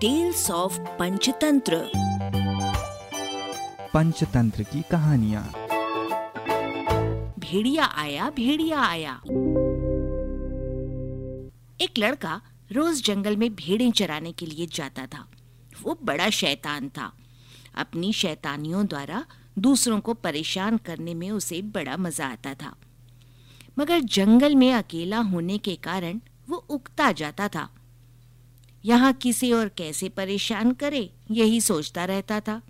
Tales of Panchatantra Panchatantra की कहानियाँ भेड़िया आया भेड़िया आया। एक लड़का रोज जंगल में भेड़ें चराने के लिए जाता था। वो बड़ा शैतान था। अपनी शैतानियों द्वारा दूसरों को परेशान करने में उसे बड़ा मज़ा आता था। मगर जंगल में अकेला होने के कारण वो उगता जाता था। यहाँ किसे और कैसे परेशान करे, यही सोचता रहता था।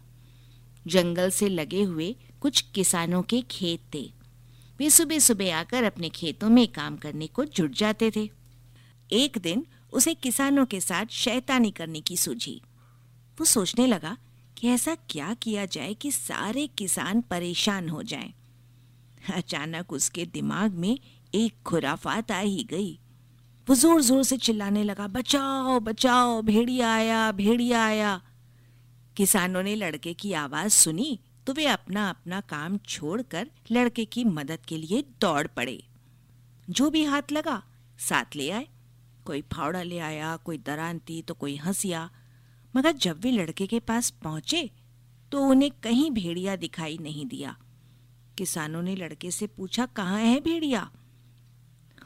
जंगल से लगे हुए कुछ किसानों के खेत थे। वे सुबह सुबह आकर अपने खेतों में काम करने को जुट जाते थे। एक दिन उसे किसानों के साथ शैतानी करने की सूझी। वो सोचने लगा कि ऐसा क्या किया जाए कि सारे किसान परेशान हो जाएँ। अचानक उसके दिमाग में एक खुराफात आ ही गई। वो ज़ोर ज़ोर से चिल्लाने लगा, बचाओ बचाओ, भेड़िया आया भेड़िया आया। किसानों ने लड़के की आवाज़ सुनी तो वे अपना अपना काम छोड़कर लड़के की मदद के लिए दौड़ पड़े। जो भी हाथ लगा, साथ ले आए। कोई फावड़ा ले आया, कोई दरांती तो कोई हंसिया। मगर जब वे लड़के के पास पहुँचे तो उन्हें कहीं भेड़िया दिखाई नहीं दिया। किसानों ने लड़के से पूछा, कहाँ है भेड़िया?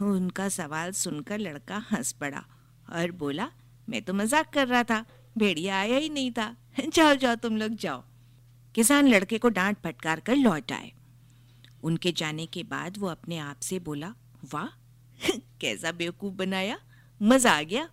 उनका सवाल सुनकर लड़का हंस पड़ा और बोला, मैं तो मज़ाक कर रहा था, भेड़िया आया ही नहीं था। जाओ जाओ, तुम लोग जाओ किसान लड़के को डांट फटकार कर लौट आए। उनके जाने के बाद वो अपने आप से बोला, वाह, कैसा बेवकूफ़ बनाया, मज़ा आ गया।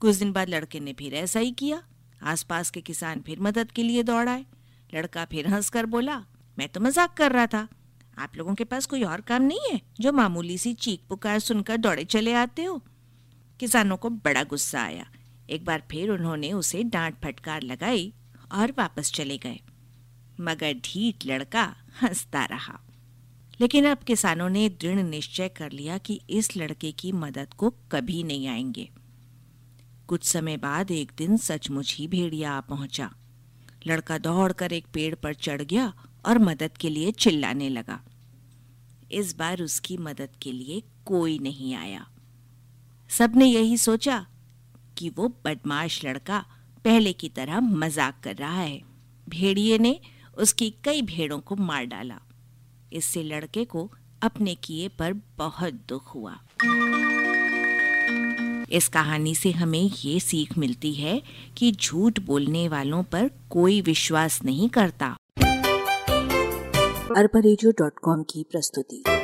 कुछ दिन बाद लड़के ने फिर ऐसा ही किया। आसपास के किसान फिर मदद के लिए दौड़ आए। लड़का फिर हंसकर बोला, मैं तो मज़ाक कर रहा था। आप लोगों के पास कोई और काम नहीं है? जो मामूली सी चीख पुकार सुनकर दौड़े चले आते हो। किसानों को बड़ा गुस्सा आया। एक बार फिर उन्होंने उसे डांट फटकार लगाई और वापस चले गए। मगर ढीठ लड़का हंसता रहा। लेकिन अब किसानों ने दृढ़ निश्चय कर लिया कि इस लड़के की मदद को कभी नहीं आएँगे। कुछ समय बाद एक दिन सचमुच ही भेड़िया आ पहुँचा। लड़का दौड़कर एक पेड़ पर चढ़ गया और मदद के लिए चिल्लाने लगा। इस बार उसकी मदद के लिए कोई नहीं आया। सबने यही सोचा कि वो बदमाश लड़का पहले की तरह मज़ाक कर रहा है। भेड़िए ने उसकी कई भेड़ों को मार डाला। इससे लड़के को अपने किए पर बहुत दुख हुआ। इस कहानी से हमें ये सीख मिलती है कि झूठ बोलने वालों पर कोई विश्वास नहीं करता। अरबा की प्रस्तुति।